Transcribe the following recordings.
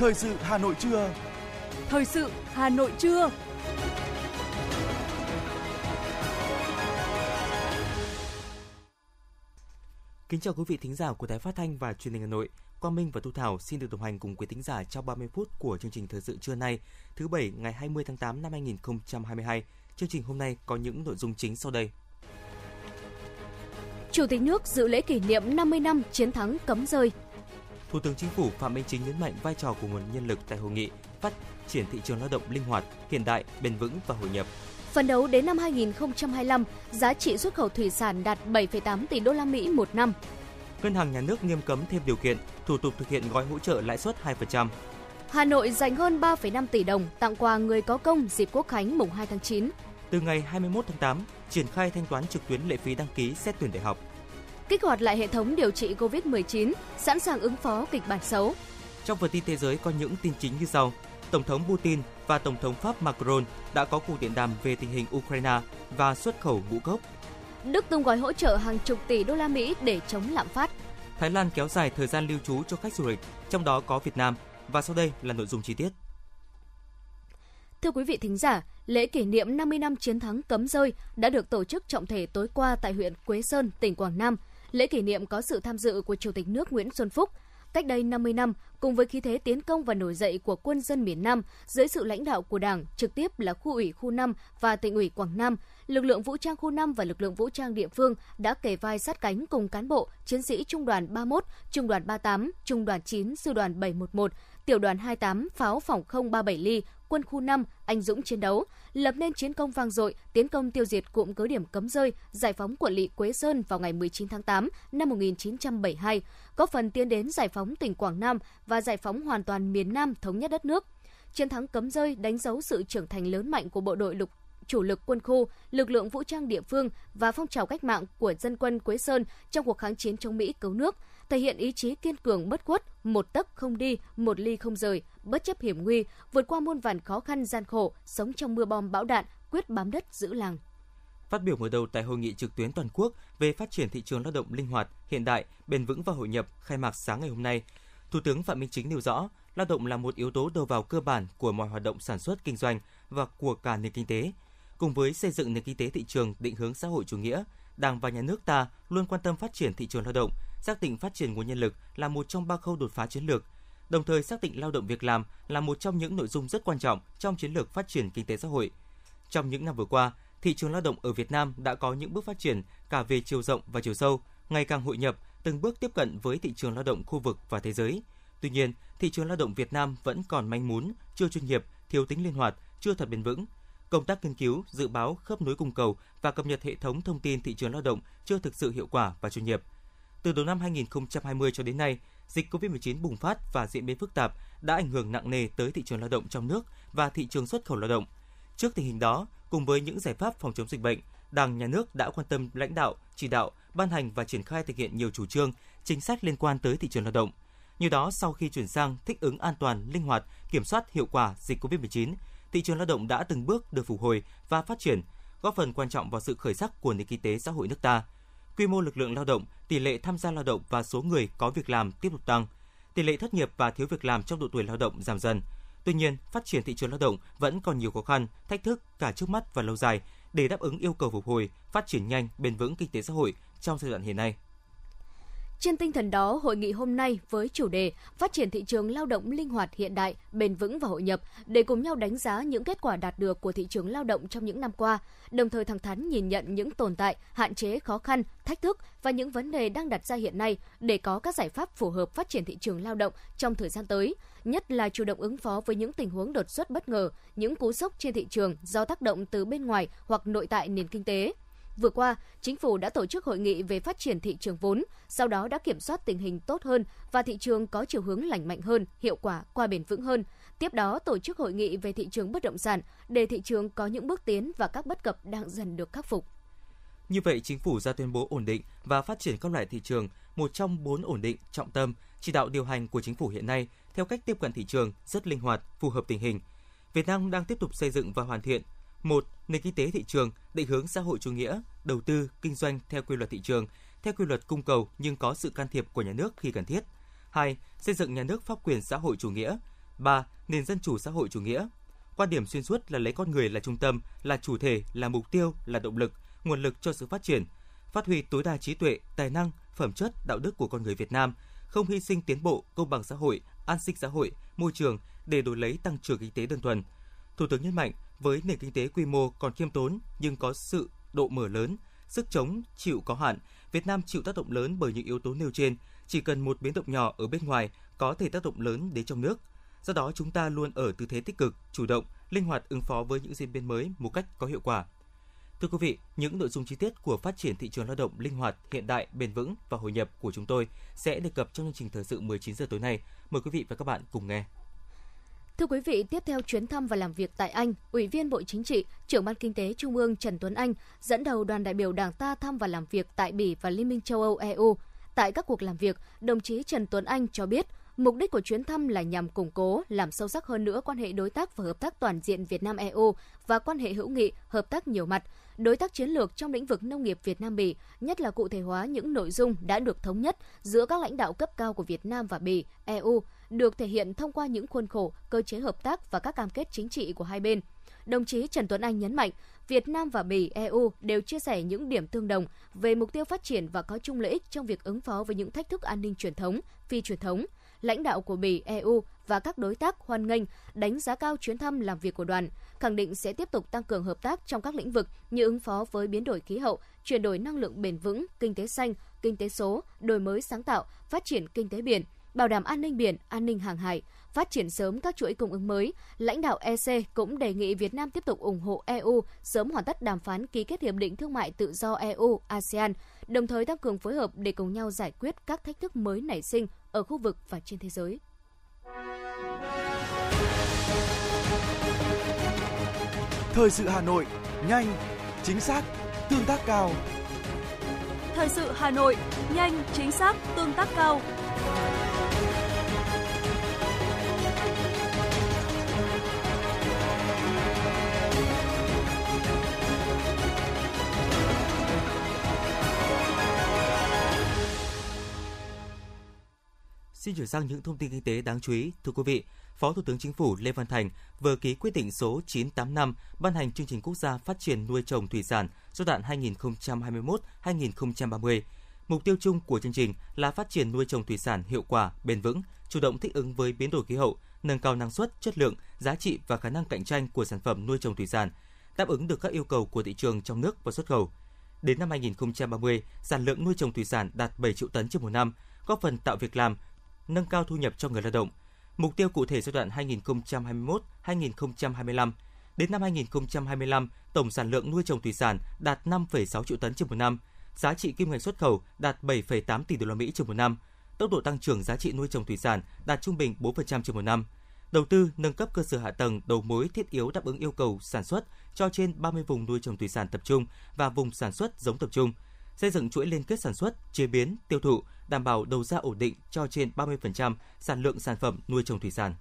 Thời sự Hà Nội trưa. Thời sự Hà Nội trưa. Kính chào quý vị thính giả của Đài Phát thanh và Truyền hình Hà Nội. Quang Minh và Thu Thảo xin được đồng hành cùng quý thính giả trong 30 phút của chương trình thời sự trưa nay, thứ bảy ngày 20 tháng 8 năm 2022. Chương trình hôm nay có những nội dung chính sau đây. Chủ tịch nước dự lễ kỷ niệm 50 năm chiến thắng cấm rơi. Thủ tướng Chính phủ Phạm Minh Chính nhấn mạnh vai trò của nguồn nhân lực tại hội nghị phát triển thị trường lao động linh hoạt, hiện đại, bền vững và hội nhập. Phần đấu đến năm 2025, giá trị xuất khẩu thủy sản đạt 7,8 tỷ đô la Mỹ một năm. Ngân hàng nhà nước nghiêm cấm thêm điều kiện, thủ tục thực hiện gói hỗ trợ lãi suất 2%. Hà Nội dành hơn 3,5 tỷ đồng tặng quà người có công dịp Quốc khánh mùng 2 tháng 9. Từ ngày 21 tháng 8, triển khai thanh toán trực tuyến lệ phí đăng ký xét tuyển đại học. Kích hoạt lại hệ thống điều trị COVID-19, sẵn sàng ứng phó kịch bản xấu. Trong phần tin thế giới có những tin chính như sau. Tổng thống Putin và Tổng thống Pháp Macron đã có cuộc điện đàm về tình hình Ukraine và xuất khẩu ngũ cốc. Đức tung gói hỗ trợ hàng chục tỷ đô la Mỹ để chống lạm phát. Thái Lan kéo dài thời gian lưu trú cho khách du lịch, trong đó có Việt Nam. Và sau đây là nội dung chi tiết. Thưa quý vị thính giả, lễ kỷ niệm 50 năm chiến thắng cấm rơi đã được tổ chức trọng thể tối qua tại huyện Quế Sơn, tỉnh Quảng Nam. Lễ kỷ niệm có sự tham dự của Chủ tịch nước Nguyễn Xuân Phúc, Cách đây 50 năm, cùng với khí thế tiến công và nổi dậy của quân dân miền Nam, dưới sự lãnh đạo của Đảng, trực tiếp là khu ủy khu 5 và tỉnh ủy Quảng Nam, lực lượng vũ trang khu 5 và lực lượng vũ trang địa phương đã kề vai sát cánh cùng cán bộ, chiến sĩ Trung đoàn 31, Trung đoàn 38, Trung đoàn 9, Sư đoàn 711, Tiểu đoàn 28, Pháo phòng 037 Ly, quân khu 5 anh dũng chiến đấu, lập nên chiến công vang dội, tiến công tiêu diệt cụm cứ điểm cấm rơi, giải phóng quận lỵ Quế Sơn vào ngày 19 tháng 8 năm 1972, góp phần tiến đến giải phóng tỉnh Quảng Nam và giải phóng hoàn toàn miền Nam thống nhất đất nước. Chiến thắng cấm rơi đánh dấu sự trưởng thành lớn mạnh của bộ đội lục chủ lực quân khu, lực lượng vũ trang địa phương và phong trào cách mạng của dân quân Quế Sơn trong cuộc kháng chiến chống Mỹ cứu nước, thể hiện ý chí kiên cường bất khuất, một tấc không đi, một ly không rời, bất chấp hiểm nguy, vượt qua muôn vàn khó khăn gian khổ, sống trong mưa bom bão đạn, quyết bám đất giữ làng. Phát biểu mở đầu tại hội nghị trực tuyến toàn quốc về phát triển thị trường lao động linh hoạt, hiện đại, bền vững và hội nhập khai mạc sáng ngày hôm nay, Thủ tướng Phạm Minh Chính nêu rõ, lao động là một yếu tố đầu vào cơ bản của mọi hoạt động sản xuất kinh doanh và của cả nền kinh tế. Cùng với xây dựng nền kinh tế thị trường định hướng xã hội chủ nghĩa, Đảng và Nhà nước ta luôn quan tâm phát triển thị trường lao động, xác định phát triển nguồn nhân lực là một trong ba khâu đột phá chiến lược, đồng thời xác định lao động việc làm là một trong những nội dung rất quan trọng trong chiến lược phát triển kinh tế xã hội. Trong những năm vừa qua, thị trường lao động ở Việt Nam đã có những bước phát triển cả về chiều rộng và chiều sâu, ngày càng hội nhập, từng bước tiếp cận với thị trường lao động khu vực và thế giới. Tuy nhiên, thị trường lao động Việt Nam vẫn còn manh mún, chưa chuyên nghiệp, thiếu tính linh hoạt, chưa thật bền vững. Công tác nghiên cứu, dự báo, khớp nối cung cầu và cập nhật hệ thống thông tin thị trường lao động chưa thực sự hiệu quả và chuyên nghiệp. Từ đầu năm 2020 cho đến nay, dịch COVID-19 bùng phát và diễn biến phức tạp đã ảnh hưởng nặng nề tới thị trường lao động trong nước và thị trường xuất khẩu lao động. Trước tình hình đó, cùng với những giải pháp phòng chống dịch bệnh, Đảng, Nhà nước đã quan tâm lãnh đạo, chỉ đạo, ban hành và triển khai thực hiện nhiều chủ trương, chính sách liên quan tới thị trường lao động. Như đó, sau khi chuyển sang thích ứng an toàn, linh hoạt, kiểm soát hiệu quả dịch COVID-19, thị trường lao động đã từng bước được phục hồi và phát triển, góp phần quan trọng vào sự khởi sắc của nền kinh tế xã hội nước ta. Quy mô lực lượng lao động, tỷ lệ tham gia lao động và số người có việc làm tiếp tục tăng. Tỷ lệ thất nghiệp và thiếu việc làm trong độ tuổi lao động giảm dần. Tuy nhiên, phát triển thị trường lao động vẫn còn nhiều khó khăn, thách thức cả trước mắt và lâu dài để đáp ứng yêu cầu phục hồi, phát triển nhanh, bền vững kinh tế xã hội trong giai đoạn hiện nay. Trên tinh thần đó, hội nghị hôm nay với chủ đề Phát triển thị trường lao động linh hoạt hiện đại, bền vững và hội nhập để cùng nhau đánh giá những kết quả đạt được của thị trường lao động trong những năm qua, đồng thời thẳng thắn nhìn nhận những tồn tại, hạn chế, khó khăn, thách thức và những vấn đề đang đặt ra hiện nay để có các giải pháp phù hợp phát triển thị trường lao động trong thời gian tới, nhất là chủ động ứng phó với những tình huống đột xuất bất ngờ, những cú sốc trên thị trường do tác động từ bên ngoài hoặc nội tại nền kinh tế. Vừa qua, chính phủ đã tổ chức hội nghị về phát triển thị trường vốn, sau đó đã kiểm soát tình hình tốt hơn và thị trường có chiều hướng lành mạnh hơn, hiệu quả qua bền vững hơn. Tiếp đó tổ chức hội nghị về thị trường bất động sản để thị trường có những bước tiến và các bất cập đang dần được khắc phục. Như vậy, chính phủ ra tuyên bố ổn định và phát triển các loại thị trường, một trong bốn ổn định trọng tâm, chỉ đạo điều hành của chính phủ hiện nay theo cách tiếp cận thị trường rất linh hoạt, phù hợp tình hình. Việt Nam đang tiếp tục xây dựng và hoàn thiện một Nền kinh tế thị trường định hướng xã hội chủ nghĩa, đầu tư, kinh doanh theo quy luật thị trường, theo quy luật cung cầu nhưng có sự can thiệp của nhà nước khi cần thiết. 2. Xây dựng nhà nước pháp quyền xã hội chủ nghĩa. 3. Nền dân chủ xã hội chủ nghĩa. Quan điểm xuyên suốt là lấy con người là trung tâm, là chủ thể, là mục tiêu, là động lực, nguồn lực cho sự phát triển, phát huy tối đa trí tuệ, tài năng, phẩm chất, đạo đức của con người Việt Nam, không hy sinh tiến bộ, công bằng xã hội, an sinh xã hội, môi trường để đổi lấy tăng trưởng kinh tế đơn thuần. Thủ tướng nhấn mạnh, với nền kinh tế quy mô còn khiêm tốn nhưng có sự độ mở lớn, sức chống chịu có hạn, Việt Nam chịu tác động lớn bởi những yếu tố nêu trên, chỉ cần một biến động nhỏ ở bên ngoài có thể tác động lớn đến trong nước. Do đó chúng ta luôn ở tư thế tích cực, chủ động, linh hoạt ứng phó với những diễn biến mới một cách có hiệu quả. Thưa quý vị, những nội dung chi tiết của phát triển thị trường lao động linh hoạt, hiện đại, bền vững và hội nhập của chúng tôi sẽ đề cập trong chương trình thời sự 19 giờ tối nay. Mời quý vị và các bạn cùng nghe. Thưa quý vị, tiếp theo chuyến thăm và làm việc tại Anh, Ủy viên Bộ Chính trị, trưởng ban kinh tế Trung ương Trần Tuấn Anh dẫn đầu đoàn đại biểu Đảng ta thăm và làm việc tại Bỉ và Liên minh châu Âu EU. Tại các cuộc làm việc, đồng chí Trần Tuấn Anh cho biết, mục đích của chuyến thăm là nhằm củng cố, làm sâu sắc hơn nữa quan hệ đối tác và hợp tác toàn diện Việt Nam EU và quan hệ hữu nghị, hợp tác nhiều mặt, đối tác chiến lược trong lĩnh vực nông nghiệp Việt Nam Bỉ, nhất là cụ thể hóa những nội dung đã được thống nhất giữa các lãnh đạo cấp cao của Việt Nam và Bỉ, EU, được thể hiện thông qua những khuôn khổ, cơ chế hợp tác và các cam kết chính trị của hai bên. Đồng chí Trần Tuấn Anh nhấn mạnh, Việt Nam và Bỉ, EU đều chia sẻ những điểm tương đồng về mục tiêu phát triển và có chung lợi ích trong việc ứng phó với những thách thức an ninh truyền thống, phi truyền thống. Lãnh đạo của Bỉ, EU và các đối tác hoan nghênh, đánh giá cao chuyến thăm làm việc của đoàn, khẳng định sẽ tiếp tục tăng cường hợp tác trong các lĩnh vực như ứng phó với biến đổi khí hậu, chuyển đổi năng lượng bền vững, kinh tế xanh, kinh tế số, đổi mới sáng tạo, phát triển kinh tế biển, bảo đảm an ninh biển, an ninh hàng hải, phát triển sớm các chuỗi cung ứng mới. Lãnh đạo EC cũng đề nghị Việt Nam tiếp tục ủng hộ EU sớm hoàn tất đàm phán ký kết hiệp định thương mại tự do EU ASEAN, đồng thời tăng cường phối hợp để cùng nhau giải quyết các thách thức mới nảy sinh ở khu vực và trên thế giới. Thời sự Hà Nội, nhanh, chính xác, tương tác cao. Thời sự Hà Nội, nhanh, chính xác, tương tác cao. Xin chuyển sang những thông tin kinh tế đáng chú ý. Thưa quý vị, Phó Thủ tướng Chính phủ Lê Văn Thành vừa ký quyết định số 985 ban hành chương trình quốc gia phát triển nuôi trồng thủy sản giai đoạn 2021-2030. Mục tiêu chung của chương trình là phát triển nuôi trồng thủy sản hiệu quả, bền vững, chủ động thích ứng với biến đổi khí hậu, nâng cao năng suất, chất lượng, giá trị và khả năng cạnh tranh của sản phẩm nuôi trồng thủy sản, đáp ứng được các yêu cầu của thị trường trong nước và xuất khẩu. Đến năm 2030, sản lượng nuôi trồng thủy sản đạt 7 triệu tấn trên một năm, góp phần tạo việc làm, nâng cao thu nhập cho người lao động. Mục tiêu cụ thể giai đoạn 2021-2025 đến năm 2025, tổng sản lượng nuôi trồng thủy sản đạt 5,6 triệu tấn trên một năm, giá trị kim ngạch xuất khẩu đạt 7,8 tỷ đô la Mỹ trên một năm, tốc độ tăng trưởng giá trị nuôi trồng thủy sản đạt trung bình 4% trên một năm. Đầu tư nâng cấp cơ sở hạ tầng đầu mối thiết yếu đáp ứng yêu cầu sản xuất cho trên 30 vùng nuôi trồng thủy sản tập trung và vùng sản xuất giống tập trung, xây dựng chuỗi liên kết sản xuất, chế biến, tiêu thụ, đảm bảo đầu ra ổn định cho trên 30% sản lượng sản phẩm nuôi trồng thủy sản.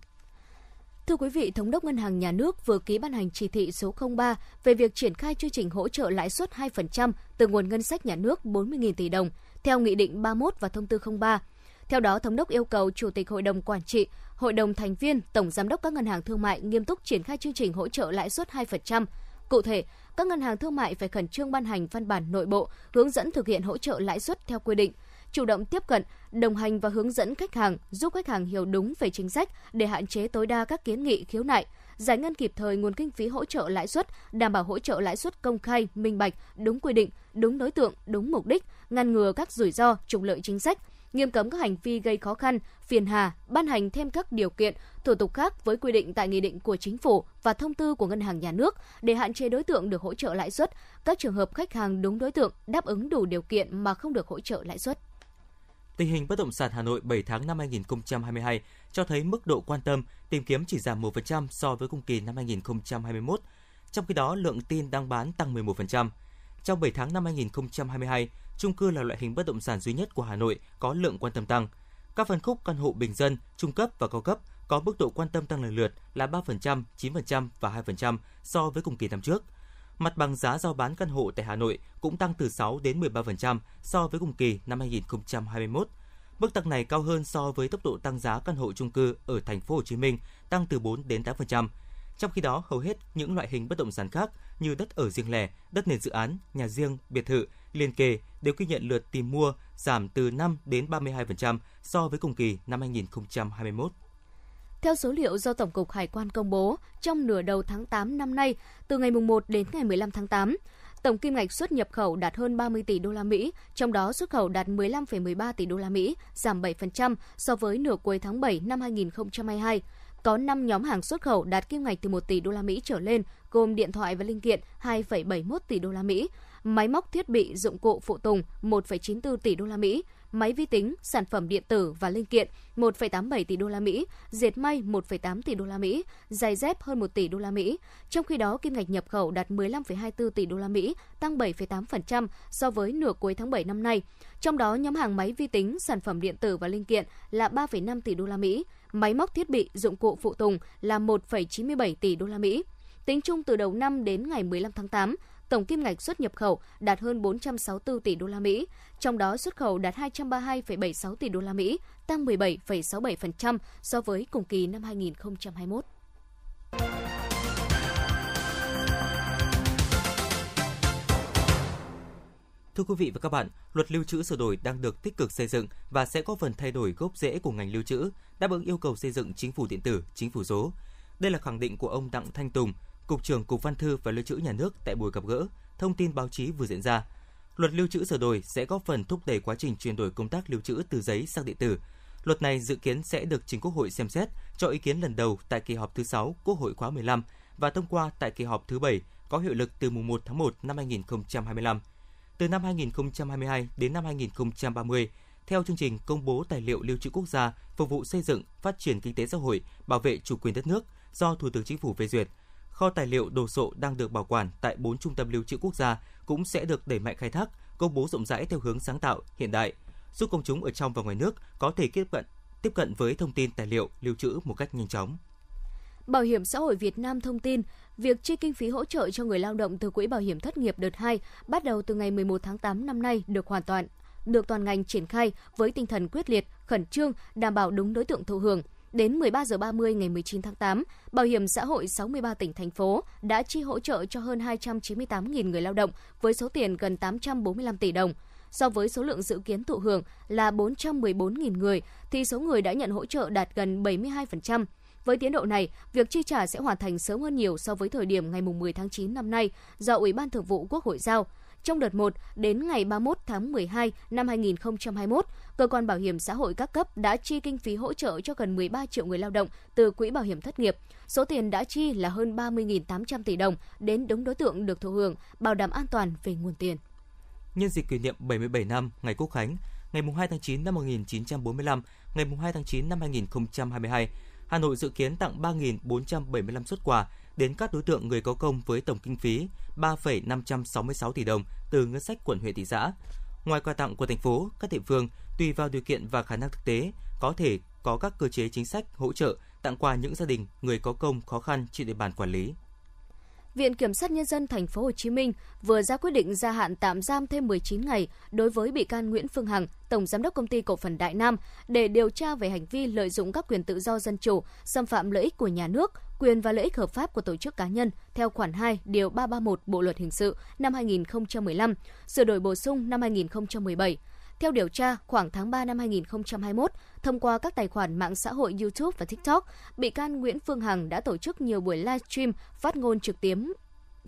Thưa quý vị, Thống đốc Ngân hàng Nhà nước vừa ký ban hành chỉ thị số 03 về việc triển khai chương trình hỗ trợ lãi suất 2% từ nguồn ngân sách nhà nước 40.000 tỷ đồng, theo Nghị định 31 và Thông tư 03. Theo đó, Thống đốc yêu cầu Chủ tịch Hội đồng Quản trị, Hội đồng thành viên, Tổng Giám đốc các ngân hàng thương mại nghiêm túc triển khai chương trình hỗ trợ lãi suất 2%. Cụ thể, các ngân hàng thương mại phải khẩn trương ban hành văn bản nội bộ hướng dẫn thực hiện hỗ trợ lãi suất theo quy định – chủ động tiếp cận, đồng hành và hướng dẫn khách hàng, giúp khách hàng hiểu đúng về chính sách để hạn chế tối đa các kiến nghị khiếu nại, giải ngân kịp thời nguồn kinh phí hỗ trợ lãi suất, đảm bảo hỗ trợ lãi suất công khai, minh bạch, đúng quy định, đúng đối tượng, đúng mục đích, ngăn ngừa các rủi ro, trục lợi chính sách, nghiêm cấm các hành vi gây khó khăn, phiền hà, ban hành thêm các điều kiện, thủ tục khác với quy định tại nghị định của chính phủ và thông tư của ngân hàng nhà nước để hạn chế đối tượng được hỗ trợ lãi suất, các trường hợp khách hàng đúng đối tượng đáp ứng đủ điều kiện mà không được hỗ trợ lãi suất. Tình hình bất động sản Hà Nội 7 tháng năm 2022 cho thấy mức độ quan tâm tìm kiếm chỉ giảm 1% so với cùng kỳ năm 2021. Trong khi đó, lượng tin đang bán tăng 11%. Trong 7 tháng năm 2022, chung cư là loại hình bất động sản duy nhất của Hà Nội có lượng quan tâm tăng. Các phân khúc căn hộ bình dân, trung cấp và cao cấp có mức độ quan tâm tăng lần lượt là 3%, 9% và 2% so với cùng kỳ năm trước – Mặt bằng giá giao bán căn hộ tại Hà Nội cũng tăng từ 6 đến 13% so với cùng kỳ năm 2021. Mức tăng này cao hơn so với tốc độ tăng giá căn hộ chung cư ở thành phố Hồ Chí Minh, tăng từ 4 đến 8%. Trong khi đó, hầu hết những loại hình bất động sản khác như đất ở riêng lẻ, đất nền dự án, nhà riêng, biệt thự, liên kề đều ghi nhận lượt tìm mua giảm từ 5 đến 32% so với cùng kỳ năm 2021. Theo số liệu do Tổng cục Hải quan công bố, trong nửa đầu tháng 8 năm nay, từ ngày 1 đến ngày 15 tháng 8, tổng kim ngạch xuất nhập khẩu đạt hơn 30 tỷ đô la Mỹ, trong đó xuất khẩu đạt 15,13 tỷ đô la Mỹ, giảm 7% so với nửa cuối tháng 7 năm 2022. Có 5 nhóm hàng xuất khẩu đạt kim ngạch từ 1 tỷ đô la Mỹ trở lên, gồm điện thoại và linh kiện 2,71 tỷ đô la Mỹ, máy móc thiết bị dụng cụ phụ tùng 1,94 tỷ đô la Mỹ, máy vi tính, sản phẩm điện tử và linh kiện 1,87 tỷ đô la Mỹ, dệt may 1,8 tỷ đô la Mỹ, giày dép hơn 1 tỷ đô la Mỹ. Trong khi đó, kim ngạch nhập khẩu đạt 15,24 tỷ đô la Mỹ, tăng 7,8% so với nửa cuối tháng 7 năm nay. Trong đó, nhóm hàng máy vi tính, sản phẩm điện tử và linh kiện là 3,5 tỷ đô la Mỹ, máy móc thiết bị, dụng cụ phụ tùng là 1,97 tỷ đô la Mỹ. Tính chung từ đầu năm đến ngày 15 tháng 8, tổng kim ngạch xuất nhập khẩu đạt hơn 464 tỷ đô la Mỹ, trong đó xuất khẩu đạt 232,76 tỷ đô la Mỹ, tăng 17,67% so với cùng kỳ năm 2021. Thưa quý vị và các bạn, luật lưu trữ sửa đổi đang được tích cực xây dựng và sẽ có phần thay đổi gốc rễ của ngành lưu trữ, đáp ứng yêu cầu xây dựng chính phủ điện tử, chính phủ số. Đây là khẳng định của ông Đặng Thanh Tùng, Cục trưởng Cục Văn thư và Lưu trữ Nhà nước tại buổi gặp gỡ, thông tin báo chí vừa diễn ra. Luật lưu trữ sửa đổi sẽ góp phần thúc đẩy quá trình chuyển đổi công tác lưu trữ từ giấy sang điện tử. Luật này dự kiến sẽ được Chính Quốc hội xem xét cho ý kiến lần đầu tại kỳ họp thứ 6 Quốc hội khóa 15 và thông qua tại kỳ họp thứ 7 có hiệu lực từ mùng 1 tháng 1 năm 2025. Từ năm 2022 đến năm 2030, theo chương trình công bố tài liệu lưu trữ quốc gia phục vụ xây dựng, phát triển kinh tế xã hội, bảo vệ chủ quyền đất nước do Thủ tướng Chính phủ phê duyệt, kho tài liệu đồ sộ đang được bảo quản tại 4 trung tâm lưu trữ quốc gia cũng sẽ được đẩy mạnh khai thác, công bố rộng rãi theo hướng sáng tạo, hiện đại, giúp công chúng ở trong và ngoài nước có thể tiếp cận tiếp cận với thông tin tài liệu lưu trữ một cách nhanh chóng. Bảo hiểm xã hội Việt Nam thông tin, việc chi kinh phí hỗ trợ cho người lao động từ quỹ bảo hiểm thất nghiệp đợt 2 bắt đầu từ ngày 11 tháng 8 năm nay được hoàn toàn được toàn ngành triển khai với tinh thần quyết liệt, khẩn trương, đảm bảo đúng đối tượng thụ hưởng. Đến 13 giờ 30 ngày 19 tháng 8, Bảo hiểm xã hội 63 tỉnh thành phố đã chi hỗ trợ cho hơn 298.000 người lao động với số tiền gần 845 tỷ đồng. So với số lượng dự kiến thụ hưởng là 414.000 người thì số người đã nhận hỗ trợ đạt gần 72%. Với tiến độ này, việc chi trả sẽ hoàn thành sớm hơn nhiều so với thời điểm ngày 10 tháng 9 năm nay do Ủy ban Thường vụ Quốc hội giao. Trong đợt 1 đến ngày 31 tháng 12 năm 2021, cơ quan bảo hiểm xã hội các cấp đã chi kinh phí hỗ trợ cho gần 13 triệu người lao động từ quỹ bảo hiểm thất nghiệp. Số tiền đã chi là hơn 30.800 tỷ đồng đến đúng đối tượng được thụ hưởng, bảo đảm an toàn về nguồn tiền. Nhân dịp kỷ niệm 77 năm ngày Quốc khánh, ngày 2 tháng 9 năm 1945, ngày 2 tháng 9 năm 2022, Hà Nội dự kiến tặng 3.475 xuất quà đến các đối tượng người có công với tổng kinh phí 3,566 tỷ đồng từ ngân sách quận huyện thị xã. Ngoài quà tặng của thành phố, các địa phương tùy vào điều kiện và khả năng thực tế có thể có các cơ chế chính sách hỗ trợ tặng quà những gia đình người có công khó khăn trên địa bàn quản lý. Viện Kiểm sát Nhân dân thành phố Hồ Chí Minh vừa ra quyết định gia hạn tạm giam thêm 19 ngày đối với bị can Nguyễn Phương Hằng, Tổng Giám đốc Công ty Cổ phần Đại Nam để điều tra về hành vi lợi dụng các quyền tự do dân chủ, xâm phạm lợi ích của nhà nước, quyền và lợi ích hợp pháp của tổ chức cá nhân theo khoản 2 điều 331 Bộ luật hình sự năm 2015, sửa đổi bổ sung năm 2017. Theo điều tra, khoảng tháng 3 năm 2021, thông qua các tài khoản mạng xã hội YouTube và TikTok, bị can Nguyễn Phương Hằng đã tổ chức nhiều buổi livestream phát ngôn trực tiếp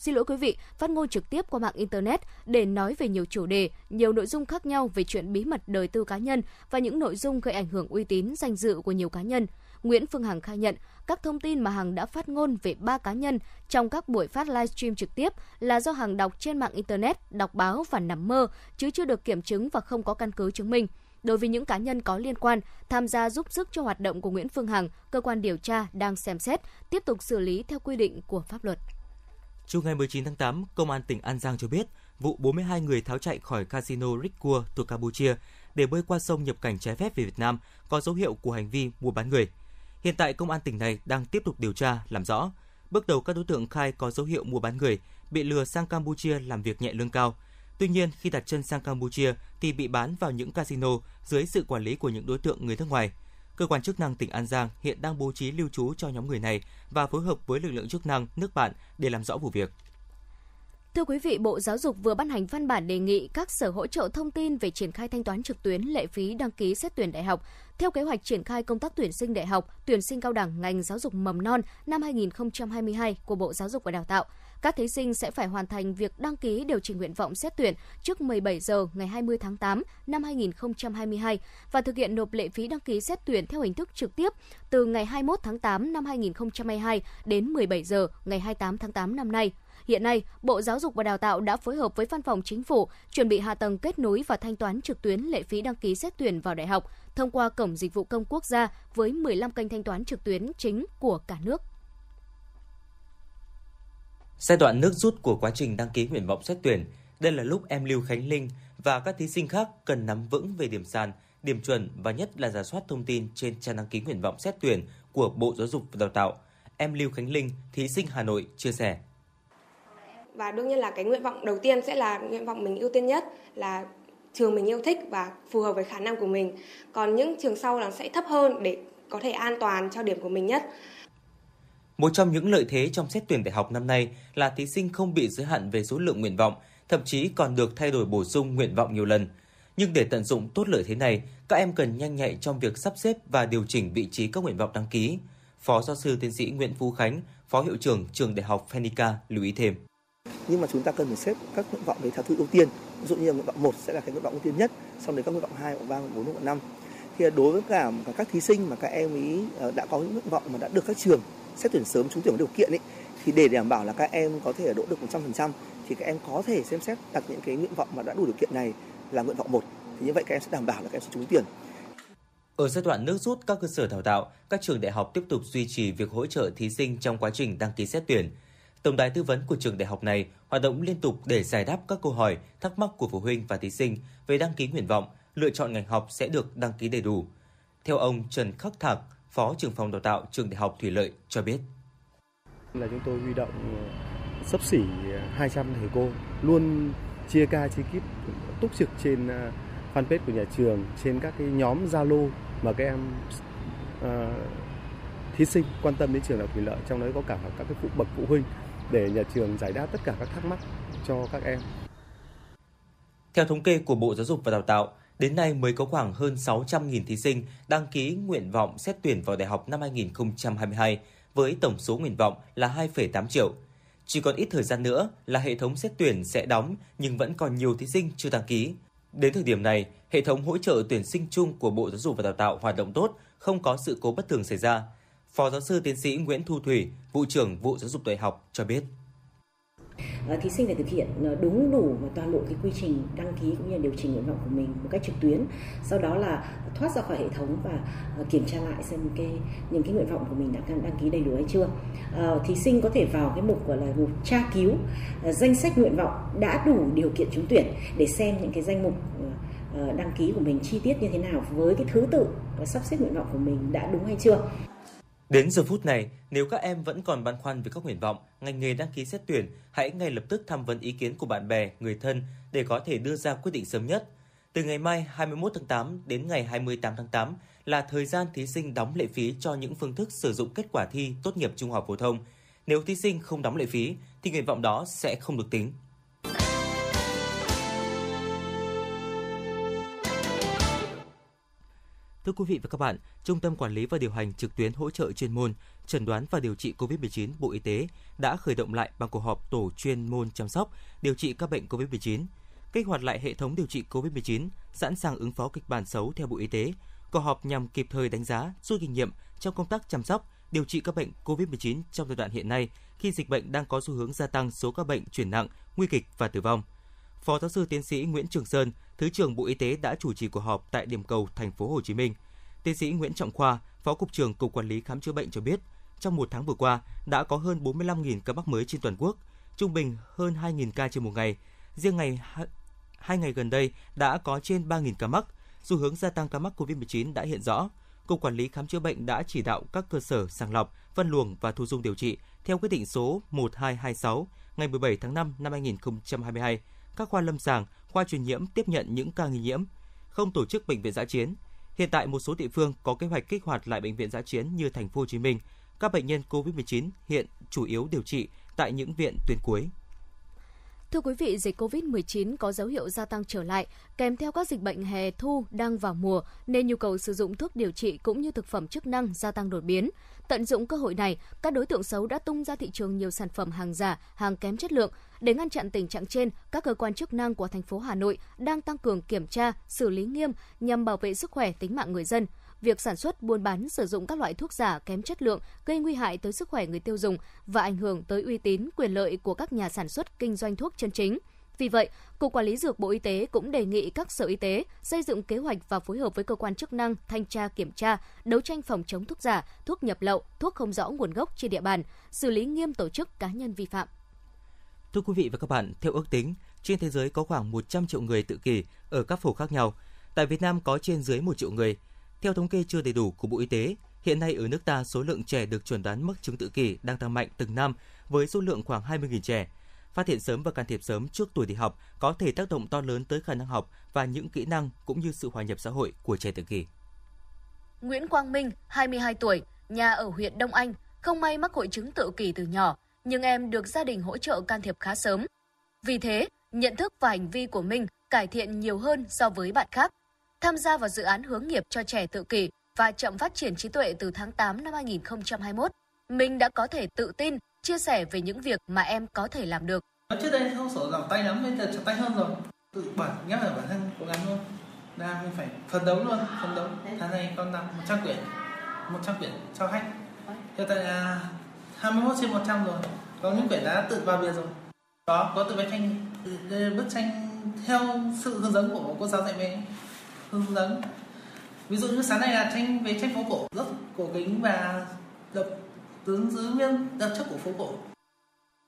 xin lỗi quý vị, phát ngôn trực tiếp qua mạng Internet để nói về nhiều chủ đề, nhiều nội dung khác nhau về chuyện bí mật đời tư cá nhân và những nội dung gây ảnh hưởng uy tín, danh dự của nhiều cá nhân. Nguyễn Phương Hằng khai nhận các thông tin mà Hằng đã phát ngôn về ba cá nhân trong các buổi phát livestream trực tiếp là do Hằng đọc trên mạng Internet, đọc báo và nằm mơ, chứ chưa được kiểm chứng và không có căn cứ chứng minh. Đối với những cá nhân có liên quan tham gia giúp sức cho hoạt động của Nguyễn Phương Hằng, cơ quan điều tra đang xem xét, tiếp tục xử lý theo quy định của pháp luật. Chiều ngày 19 tháng 8, Công an tỉnh An Giang cho biết, vụ 42 người tháo chạy khỏi casino Rikkur thuộc Campuchia để bơi qua sông nhập cảnh trái phép về Việt Nam có dấu hiệu của hành vi mua bán người. Hiện tại công an tỉnh này đang tiếp tục điều tra, làm rõ. Bước đầu các đối tượng khai có dấu hiệu mua bán người, bị lừa sang Campuchia làm việc nhẹ lương cao. Tuy nhiên, khi đặt chân sang Campuchia thì bị bán vào những casino dưới sự quản lý của những đối tượng người nước ngoài. Cơ quan chức năng tỉnh An Giang hiện đang bố trí lưu trú cho nhóm người này và phối hợp với lực lượng chức năng nước bạn để làm rõ vụ việc. Thưa quý vị, Bộ Giáo dục vừa ban hành văn bản đề nghị các sở hỗ trợ thông tin về triển khai thanh toán trực tuyến lệ phí đăng ký xét tuyển đại học theo kế hoạch triển khai công tác tuyển sinh đại học, tuyển sinh cao đẳng ngành giáo dục mầm non năm 2022 của Bộ Giáo dục và Đào tạo. Các thí sinh sẽ phải hoàn thành việc đăng ký điều chỉnh nguyện vọng xét tuyển trước 17 giờ ngày 20 tháng 8 năm 2022 và thực hiện nộp lệ phí đăng ký xét tuyển theo hình thức trực tiếp từ ngày 21 tháng 8 năm 2022 đến 17 giờ ngày 28 tháng 8 năm nay. Hiện nay, Bộ Giáo dục và Đào tạo đã phối hợp với Văn phòng Chính phủ chuẩn bị hạ tầng kết nối và thanh toán trực tuyến lệ phí đăng ký xét tuyển vào đại học thông qua Cổng Dịch vụ Công Quốc gia với 15 kênh thanh toán trực tuyến chính của cả nước. Giai đoạn nước rút của quá trình đăng ký nguyện vọng xét tuyển, đây là lúc em Lưu Khánh Linh và các thí sinh khác cần nắm vững về điểm sàn, điểm chuẩn và nhất là giả soát thông tin trên trang đăng ký nguyện vọng xét tuyển của Bộ Giáo dục và Đào tạo. Em Lưu Khánh Linh, thí sinh Hà Nội chia sẻ. Và đương nhiên là cái nguyện vọng đầu tiên sẽ là nguyện vọng mình ưu tiên nhất là trường mình yêu thích và phù hợp với khả năng của mình. Còn những trường sau là sẽ thấp hơn để có thể an toàn cho điểm của mình nhất một trong những lợi thế trong xét tuyển đại học năm nay là thí sinh không bị giới hạn về số lượng nguyện vọng, thậm chí còn được thay đổi bổ sung nguyện vọng nhiều lần. Nhưng để tận dụng tốt lợi thế này, các em cần nhanh nhạy trong việc sắp xếp và điều chỉnh vị trí các nguyện vọng đăng ký. Phó giáo sư tiến sĩ Nguyễn Phú Khánh, Phó hiệu trưởng trường Đại học Phenica lưu ý thêm nhưng mà chúng ta cần phải xếp các nguyện vọng đấy theo thứ ưu tiên ví dụ như là nguyện vọng một sẽ là cái nguyện vọng ưu tiên nhất sau đấy các nguyện vọng hai nguyện ba nguyện bốn nguyện vọng năm thì đối với cả các thí sinh mà các em ý đã có những nguyện vọng mà đã được các trường xét tuyển sớm trúng tuyển có điều kiện ấy thì để đảm bảo là các em có thể đỗ được 100% thì các em có thể xem xét đặt những cái nguyện vọng mà đã đủ điều kiện này là nguyện vọng một thì như vậy các em sẽ đảm bảo là các em sẽ trúng tuyển ở giai đoạn nước rút các cơ sở đào tạo, các trường đại học tiếp tục duy trì việc hỗ trợ thí sinh trong quá trình đăng ký xét tuyển. Tổng đài tư vấn của trường đại học này hoạt động liên tục để giải đáp các câu hỏi, thắc mắc của phụ huynh và thí sinh về đăng ký nguyện vọng, lựa chọn ngành học sẽ được đăng ký đầy đủ. Theo ông Trần Khắc Thạc, Phó trưởng phòng đào tạo trường Đại học Thủy Lợi cho biết. Là chúng tôi huy động ờ, sấp xỉ 200 thầy cô luôn chia ca chia kíp túc trực trên ờ, fanpage của nhà trường trên các cái nhóm Zalo mà các em uh, thí sinh quan tâm đến trường đại học Thủy Lợi trong đó có cả các cái phụ bậc phụ huynh để nhà trường giải đáp tất cả các thắc mắc cho các em. Theo thống kê của Bộ Giáo dục và Đào tạo, đến nay mới có khoảng hơn 600.000 thí sinh đăng ký nguyện vọng xét tuyển vào đại học năm 2022 với tổng số nguyện vọng là 2,8 triệu. Chỉ còn ít thời gian nữa là hệ thống xét tuyển sẽ đóng nhưng vẫn còn nhiều thí sinh chưa đăng ký. Đến thời điểm này, hệ thống hỗ trợ tuyển sinh chung của Bộ Giáo dục và Đào tạo hoạt động tốt, không có sự cố bất thường xảy ra. Phó giáo sư tiến sĩ Nguyễn Thu Thủy, vụ trưởng vụ giáo dục đại học cho biết thí sinh phải thực hiện ờ, đúng đủ và toàn bộ cái quy trình đăng ký cũng như điều chỉnh nguyện vọng của mình một cách trực tuyến. Sau đó là thoát ra khỏi hệ thống và ờ, kiểm tra lại xem cái, những cái nguyện vọng của mình đã đăng ký đầy đủ hay chưa. Ờ, thí sinh có thể vào cái mục, gọi là, mục tra cứu danh sách nguyện vọng đã đủ điều kiện trúng tuyển để xem những cái danh mục đăng ký của mình chi tiết như thế nào với cái thứ tự sắp xếp nguyện vọng của mình đã đúng hay chưa. Đến giờ phút này, nếu các em vẫn còn băn khoăn về các nguyện vọng, ngành nghề đăng ký xét tuyển, hãy ngay lập tức tham vấn ý kiến của bạn bè, người thân để có thể đưa ra quyết định sớm nhất. Từ ngày mai 21 tháng 8 đến ngày 28 tháng 8 là thời gian thí sinh đóng lệ phí cho những phương thức sử dụng kết quả thi tốt nghiệp trung học phổ thông. Nếu thí sinh không đóng lệ phí thì nguyện vọng đó sẽ không được tính. Thưa quý vị và các bạn, Trung tâm Quản lý và Điều hành trực tuyến hỗ trợ chuyên môn, chẩn đoán và điều trị COVID-19 Bộ Y tế đã khởi động lại bằng cuộc họp tổ chuyên môn chăm sóc, điều trị các bệnh COVID-19, kích hoạt lại hệ thống điều trị COVID-19, sẵn sàng ứng phó kịch bản xấu theo Bộ Y tế. Cuộc họp nhằm kịp thời đánh giá, rút kinh nghiệm trong công tác chăm sóc, điều trị các bệnh COVID-19 trong giai đoạn hiện nay khi dịch bệnh đang có xu hướng gia tăng số các bệnh chuyển nặng, nguy kịch và tử vong. Phó giáo sư tiến sĩ Nguyễn Trường Sơn, Thứ trưởng Bộ Y tế đã chủ trì cuộc họp tại điểm cầu thành phố Hồ Chí Minh. Tiến sĩ Nguyễn Trọng Khoa, Phó cục trưởng Cục Quản lý khám chữa bệnh cho biết, trong một tháng vừa qua đã có hơn 45.000 ca mắc mới trên toàn quốc, trung bình hơn 2.000 ca trên một ngày. Riêng ngày hai ngày gần đây đã có trên 3.000 ca mắc. Xu hướng gia tăng ca mắc COVID-19 đã hiện rõ. Cục Quản lý khám chữa bệnh đã chỉ đạo các cơ sở sàng lọc, phân luồng và thu dung điều trị theo quyết định số 1226 ngày 17 tháng 5 năm 2022 các khoa lâm sàng, khoa truyền nhiễm tiếp nhận những ca nghi nhiễm, không tổ chức bệnh viện giã chiến. Hiện tại một số địa phương có kế hoạch kích hoạt lại bệnh viện giã chiến như thành phố Hồ Chí Minh. Các bệnh nhân COVID-19 hiện chủ yếu điều trị tại những viện tuyến cuối. Thưa quý vị, dịch COVID-19 có dấu hiệu gia tăng trở lại, kèm theo các dịch bệnh hè thu đang vào mùa nên nhu cầu sử dụng thuốc điều trị cũng như thực phẩm chức năng gia tăng đột biến. Tận dụng cơ hội này, các đối tượng xấu đã tung ra thị trường nhiều sản phẩm hàng giả, hàng kém chất lượng. Để ngăn chặn tình trạng trên, các cơ quan chức năng của thành phố Hà Nội đang tăng cường kiểm tra, xử lý nghiêm nhằm bảo vệ sức khỏe tính mạng người dân việc sản xuất, buôn bán, sử dụng các loại thuốc giả kém chất lượng gây nguy hại tới sức khỏe người tiêu dùng và ảnh hưởng tới uy tín, quyền lợi của các nhà sản xuất kinh doanh thuốc chân chính. Vì vậy, Cục Quản lý Dược Bộ Y tế cũng đề nghị các sở y tế xây dựng kế hoạch và phối hợp với cơ quan chức năng thanh tra kiểm tra, đấu tranh phòng chống thuốc giả, thuốc nhập lậu, thuốc không rõ nguồn gốc trên địa bàn, xử lý nghiêm tổ chức cá nhân vi phạm. Thưa quý vị và các bạn, theo ước tính, trên thế giới có khoảng 100 triệu người tự kỷ ở các phổ khác nhau. Tại Việt Nam có trên dưới 1 triệu người. Theo thống kê chưa đầy đủ của Bộ Y tế, hiện nay ở nước ta số lượng trẻ được chuẩn đoán mắc chứng tự kỷ đang tăng mạnh từng năm với số lượng khoảng 20.000 trẻ. Phát hiện sớm và can thiệp sớm trước tuổi đi học có thể tác động to lớn tới khả năng học và những kỹ năng cũng như sự hòa nhập xã hội của trẻ tự kỷ. Nguyễn Quang Minh, 22 tuổi, nhà ở huyện Đông Anh, không may mắc hội chứng tự kỷ từ nhỏ, nhưng em được gia đình hỗ trợ can thiệp khá sớm. Vì thế, nhận thức và hành vi của mình cải thiện nhiều hơn so với bạn khác. Tham gia vào dự án hướng nghiệp cho trẻ tự kỷ và chậm phát triển trí tuệ từ tháng 8 năm 2021, mình đã có thể tự tin chia sẻ về những việc mà em có thể làm được. Trước đây không sổ giỏi tay lắm, bây giờ chặt tay hơn rồi. Tự bản nhắc là bản thân cố gắng luôn. Là mình phải phấn đấu luôn, phấn đấu. Tháng này con làm 100 quyển, 100 quyển cho khách. Hiện tại là 21 trên 100 rồi. Có những quyển đã tự vào bìa rồi. Có, có tự vẽ tranh, bức tranh theo sự hướng dẫn của cô giáo dạy vẽ hướng dẫn. Ví dụ như sáng nay là tranh về tranh phố cổ rất cổ kính và độc tướng giữ nguyên đặc chất của phố cổ.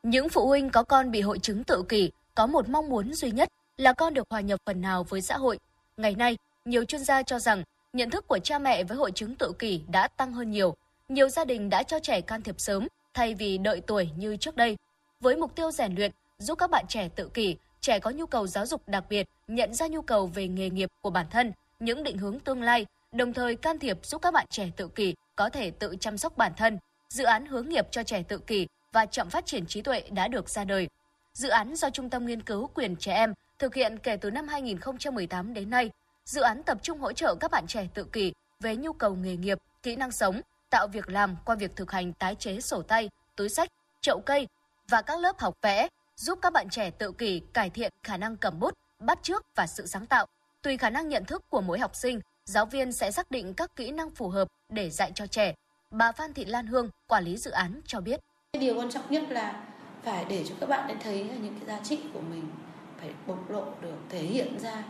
Những phụ huynh có con bị hội chứng tự kỷ có một mong muốn duy nhất là con được hòa nhập phần nào với xã hội. Ngày nay, nhiều chuyên gia cho rằng nhận thức của cha mẹ với hội chứng tự kỷ đã tăng hơn nhiều. Nhiều gia đình đã cho trẻ can thiệp sớm thay vì đợi tuổi như trước đây. Với mục tiêu rèn luyện, giúp các bạn trẻ tự kỷ, trẻ có nhu cầu giáo dục đặc biệt, nhận ra nhu cầu về nghề nghiệp của bản thân, những định hướng tương lai, đồng thời can thiệp giúp các bạn trẻ tự kỷ có thể tự chăm sóc bản thân, dự án hướng nghiệp cho trẻ tự kỷ và chậm phát triển trí tuệ đã được ra đời. Dự án do Trung tâm Nghiên cứu Quyền Trẻ Em thực hiện kể từ năm 2018 đến nay. Dự án tập trung hỗ trợ các bạn trẻ tự kỷ về nhu cầu nghề nghiệp, kỹ năng sống, tạo việc làm qua việc thực hành tái chế sổ tay, túi sách, chậu cây và các lớp học vẽ, giúp các bạn trẻ tự kỷ cải thiện khả năng cầm bút, bắt chước và sự sáng tạo. Tùy khả năng nhận thức của mỗi học sinh, giáo viên sẽ xác định các kỹ năng phù hợp để dạy cho trẻ. Bà Phan Thị Lan Hương, quản lý dự án cho biết. Điều quan trọng nhất là phải để cho các bạn thấy những cái giá trị của mình phải bộc lộ được, thể hiện ra.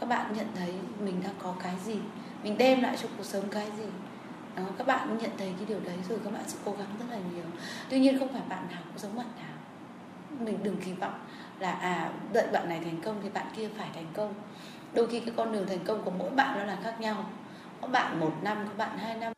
Các bạn nhận thấy mình đang có cái gì, mình đem lại cho cuộc sống cái gì. Đó, các bạn nhận thấy cái điều đấy rồi các bạn sẽ cố gắng rất là nhiều. Tuy nhiên không phải bạn nào cũng giống bạn nào. Mình đừng kỳ vọng là à đợi bạn này thành công thì bạn kia phải thành công. Đôi khi cái con đường thành công của mỗi bạn nó là khác nhau. Có bạn một năm, có bạn hai năm.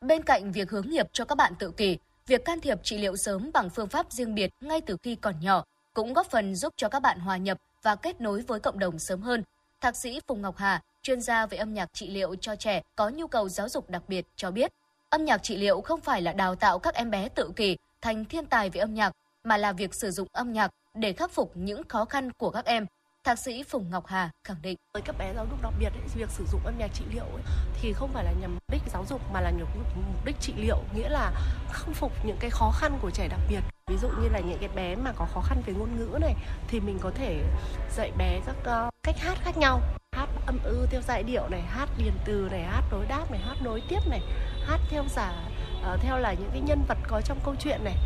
Bên cạnh việc hướng nghiệp cho các bạn tự kỷ, việc can thiệp trị liệu sớm bằng phương pháp riêng biệt ngay từ khi còn nhỏ cũng góp phần giúp cho các bạn hòa nhập và kết nối với cộng đồng sớm hơn. Thạc sĩ Phùng Ngọc Hà, chuyên gia về âm nhạc trị liệu cho trẻ có nhu cầu giáo dục đặc biệt cho biết, âm nhạc trị liệu không phải là đào tạo các em bé tự kỷ thành thiên tài về âm nhạc, mà là việc sử dụng âm nhạc để khắc phục những khó khăn của các em. Thạc sĩ Phùng Ngọc Hà khẳng định. Với các bé giáo dục đặc biệt ấy, việc sử dụng âm nhạc trị liệu ấy, thì không phải là nhằm mục đích giáo dục mà là nhằm mục đích trị liệu, nghĩa là khắc phục những cái khó khăn của trẻ đặc biệt. Ví dụ như là những cái bé mà có khó khăn về ngôn ngữ này thì mình có thể dạy bé các uh, cách hát khác nhau hát âm ư theo giai điệu này hát điền từ này hát đối đáp này hát nối tiếp này hát theo giả uh, theo là những cái nhân vật có trong câu chuyện này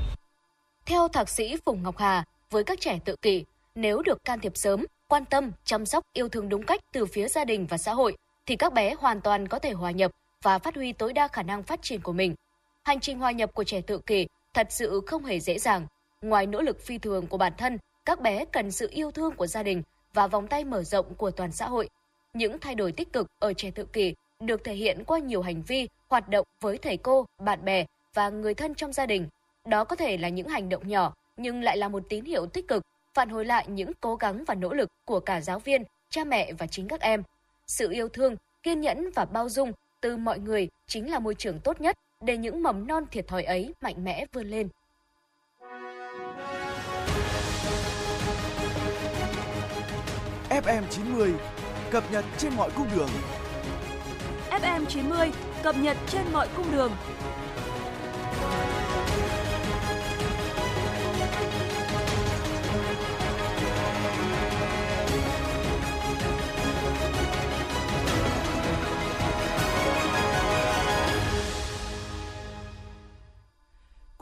theo thạc sĩ Phùng Ngọc Hà với các trẻ tự kỷ nếu được can thiệp sớm quan tâm, chăm sóc, yêu thương đúng cách từ phía gia đình và xã hội, thì các bé hoàn toàn có thể hòa nhập và phát huy tối đa khả năng phát triển của mình. Hành trình hòa nhập của trẻ tự kỷ thật sự không hề dễ dàng. Ngoài nỗ lực phi thường của bản thân, các bé cần sự yêu thương của gia đình và vòng tay mở rộng của toàn xã hội. Những thay đổi tích cực ở trẻ tự kỷ được thể hiện qua nhiều hành vi, hoạt động với thầy cô, bạn bè và người thân trong gia đình. Đó có thể là những hành động nhỏ nhưng lại là một tín hiệu tích cực phản hồi lại những cố gắng và nỗ lực của cả giáo viên, cha mẹ và chính các em. Sự yêu thương, kiên nhẫn và bao dung từ mọi người chính là môi trường tốt nhất để những mầm non thiệt thòi ấy mạnh mẽ vươn lên. FM 90 cập nhật trên mọi cung đường. FM 90 cập nhật trên mọi cung đường.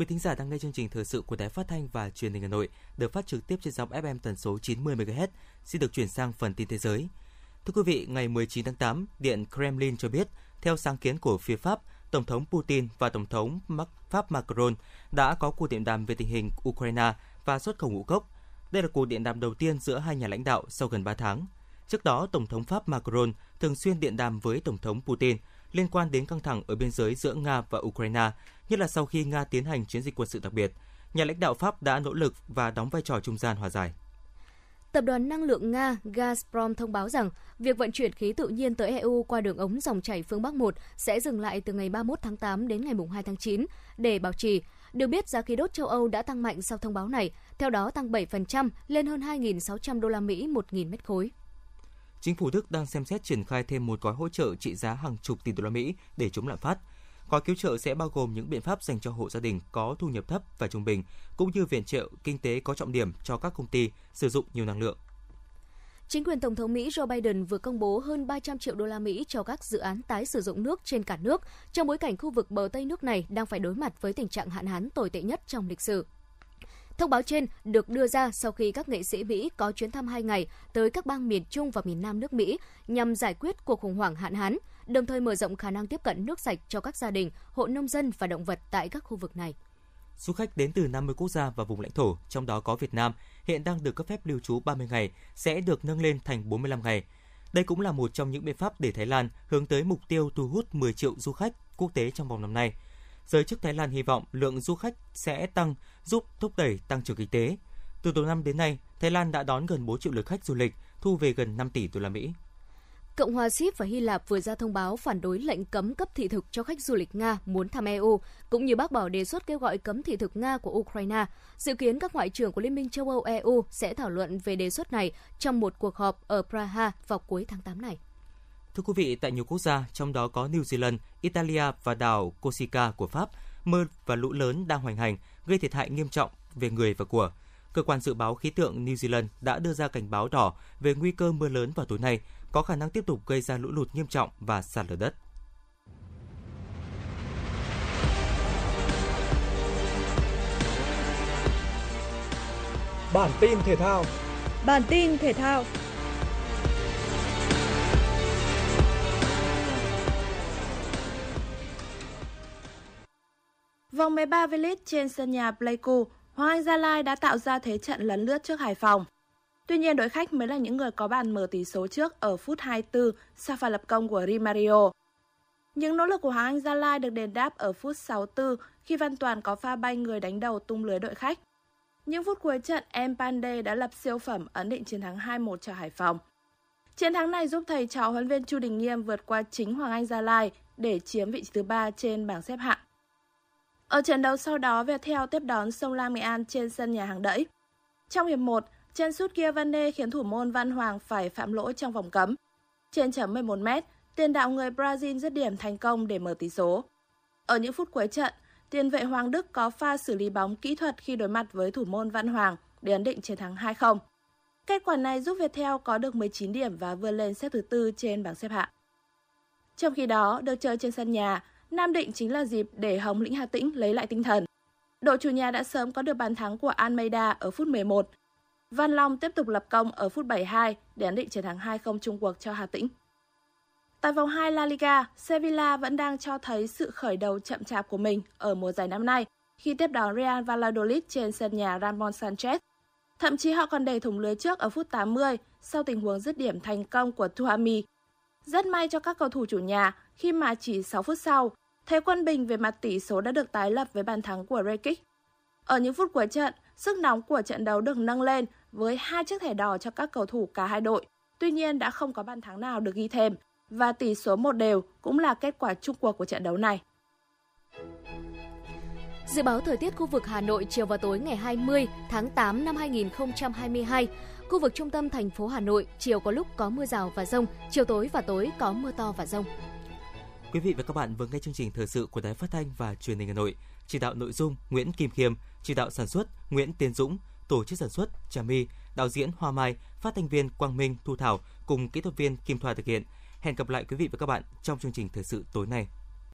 Quý thính giả đang nghe chương trình thời sự của Đài Phát thanh và Truyền hình Hà Nội được phát trực tiếp trên sóng FM tần số 90 MHz. Xin được chuyển sang phần tin thế giới. Thưa quý vị, ngày 19 tháng 8, Điện Kremlin cho biết, theo sáng kiến của phía Pháp, Tổng thống Putin và Tổng thống Pháp Macron đã có cuộc điện đàm về tình hình Ukraine và xuất khẩu ngũ cốc. Đây là cuộc điện đàm đầu tiên giữa hai nhà lãnh đạo sau gần 3 tháng. Trước đó, Tổng thống Pháp Macron thường xuyên điện đàm với Tổng thống Putin liên quan đến căng thẳng ở biên giới giữa Nga và Ukraine, nhất là sau khi Nga tiến hành chiến dịch quân sự đặc biệt. Nhà lãnh đạo Pháp đã nỗ lực và đóng vai trò trung gian hòa giải. Tập đoàn năng lượng Nga Gazprom thông báo rằng việc vận chuyển khí tự nhiên tới EU qua đường ống dòng chảy phương Bắc 1 sẽ dừng lại từ ngày 31 tháng 8 đến ngày 2 tháng 9 để bảo trì. Được biết, giá khí đốt châu Âu đã tăng mạnh sau thông báo này, theo đó tăng 7% lên hơn 2.600 đô la Mỹ 1.000 mét khối. Chính phủ Đức đang xem xét triển khai thêm một gói hỗ trợ trị giá hàng chục tỷ đô la Mỹ để chống lạm phát. Gói cứu trợ sẽ bao gồm những biện pháp dành cho hộ gia đình có thu nhập thấp và trung bình, cũng như viện trợ kinh tế có trọng điểm cho các công ty sử dụng nhiều năng lượng. Chính quyền Tổng thống Mỹ Joe Biden vừa công bố hơn 300 triệu đô la Mỹ cho các dự án tái sử dụng nước trên cả nước, trong bối cảnh khu vực bờ Tây nước này đang phải đối mặt với tình trạng hạn hán tồi tệ nhất trong lịch sử. Thông báo trên được đưa ra sau khi các nghệ sĩ Mỹ có chuyến thăm hai ngày tới các bang miền Trung và miền Nam nước Mỹ nhằm giải quyết cuộc khủng hoảng hạn hán, đồng thời mở rộng khả năng tiếp cận nước sạch cho các gia đình, hộ nông dân và động vật tại các khu vực này. Du khách đến từ 50 quốc gia và vùng lãnh thổ, trong đó có Việt Nam, hiện đang được cấp phép lưu trú 30 ngày, sẽ được nâng lên thành 45 ngày. Đây cũng là một trong những biện pháp để Thái Lan hướng tới mục tiêu thu hút 10 triệu du khách quốc tế trong vòng năm nay – giới chức Thái Lan hy vọng lượng du khách sẽ tăng, giúp thúc đẩy tăng trưởng kinh tế. Từ đầu năm đến nay, Thái Lan đã đón gần 4 triệu lượt khách du lịch, thu về gần 5 tỷ đô la Mỹ. Cộng hòa Síp và Hy Lạp vừa ra thông báo phản đối lệnh cấm cấp thị thực cho khách du lịch Nga muốn thăm EU, cũng như bác bỏ đề xuất kêu gọi cấm thị thực Nga của Ukraine. Dự kiến các ngoại trưởng của Liên minh châu Âu EU sẽ thảo luận về đề xuất này trong một cuộc họp ở Praha vào cuối tháng 8 này. Thưa quý vị, tại nhiều quốc gia, trong đó có New Zealand, Italia và đảo Corsica của Pháp, mưa và lũ lớn đang hoành hành, gây thiệt hại nghiêm trọng về người và của. Cơ quan dự báo khí tượng New Zealand đã đưa ra cảnh báo đỏ về nguy cơ mưa lớn vào tối nay, có khả năng tiếp tục gây ra lũ lụt nghiêm trọng và sạt lở đất. Bản tin thể thao Bản tin thể thao Vòng 13 V-League trên sân nhà Pleiku, Hoàng Anh Gia Lai đã tạo ra thế trận lấn lướt trước Hải Phòng. Tuy nhiên đội khách mới là những người có bàn mở tỷ số trước ở phút 24 sau pha lập công của Rimario. Những nỗ lực của Hoàng Anh Gia Lai được đền đáp ở phút 64 khi Văn Toàn có pha bay người đánh đầu tung lưới đội khách. Những phút cuối trận, Em Pandey đã lập siêu phẩm ấn định chiến thắng 2-1 cho Hải Phòng. Chiến thắng này giúp thầy trò huấn viên Chu Đình Nghiêm vượt qua chính Hoàng Anh Gia Lai để chiếm vị trí thứ ba trên bảng xếp hạng. Ở trận đấu sau đó, Viettel tiếp đón Sông Lam Nghệ An trên sân nhà hàng đẫy. Trong hiệp 1, chân sút kia Van Đê khiến thủ môn Văn Hoàng phải phạm lỗi trong vòng cấm. Trên chấm 11 m tiền đạo người Brazil dứt điểm thành công để mở tỷ số. Ở những phút cuối trận, tiền vệ Hoàng Đức có pha xử lý bóng kỹ thuật khi đối mặt với thủ môn Văn Hoàng để ấn định chiến thắng 2-0. Kết quả này giúp Viettel có được 19 điểm và vươn lên xếp thứ tư trên bảng xếp hạng. Trong khi đó, được chơi trên sân nhà, Nam Định chính là dịp để Hồng Lĩnh Hà Tĩnh lấy lại tinh thần. Đội chủ nhà đã sớm có được bàn thắng của Almeida ở phút 11. Văn Long tiếp tục lập công ở phút 72 để ấn định chiến thắng 2-0 chung cuộc cho Hà Tĩnh. Tại vòng 2 La Liga, Sevilla vẫn đang cho thấy sự khởi đầu chậm chạp của mình ở mùa giải năm nay khi tiếp đón Real Valladolid trên sân nhà Ramon Sanchez. Thậm chí họ còn để thủng lưới trước ở phút 80 sau tình huống dứt điểm thành công của Tuami. Rất may cho các cầu thủ chủ nhà khi mà chỉ 6 phút sau, Thế quân bình về mặt tỷ số đã được tái lập với bàn thắng của Rekic. Ở những phút cuối trận, sức nóng của trận đấu được nâng lên với hai chiếc thẻ đỏ cho các cầu thủ cả hai đội. Tuy nhiên đã không có bàn thắng nào được ghi thêm và tỷ số một đều cũng là kết quả chung cuộc của trận đấu này. Dự báo thời tiết khu vực Hà Nội chiều và tối ngày 20 tháng 8 năm 2022. Khu vực trung tâm thành phố Hà Nội chiều có lúc có mưa rào và rông, chiều tối và tối có mưa to và rông. Quý vị và các bạn vừa nghe chương trình thời sự của Đài Phát thanh và Truyền hình Hà Nội. Chỉ đạo nội dung Nguyễn Kim Khiêm, chỉ đạo sản xuất Nguyễn Tiến Dũng, tổ chức sản xuất Trà My, đạo diễn Hoa Mai, phát thanh viên Quang Minh, Thu Thảo cùng kỹ thuật viên Kim Thoa thực hiện. Hẹn gặp lại quý vị và các bạn trong chương trình thời sự tối nay.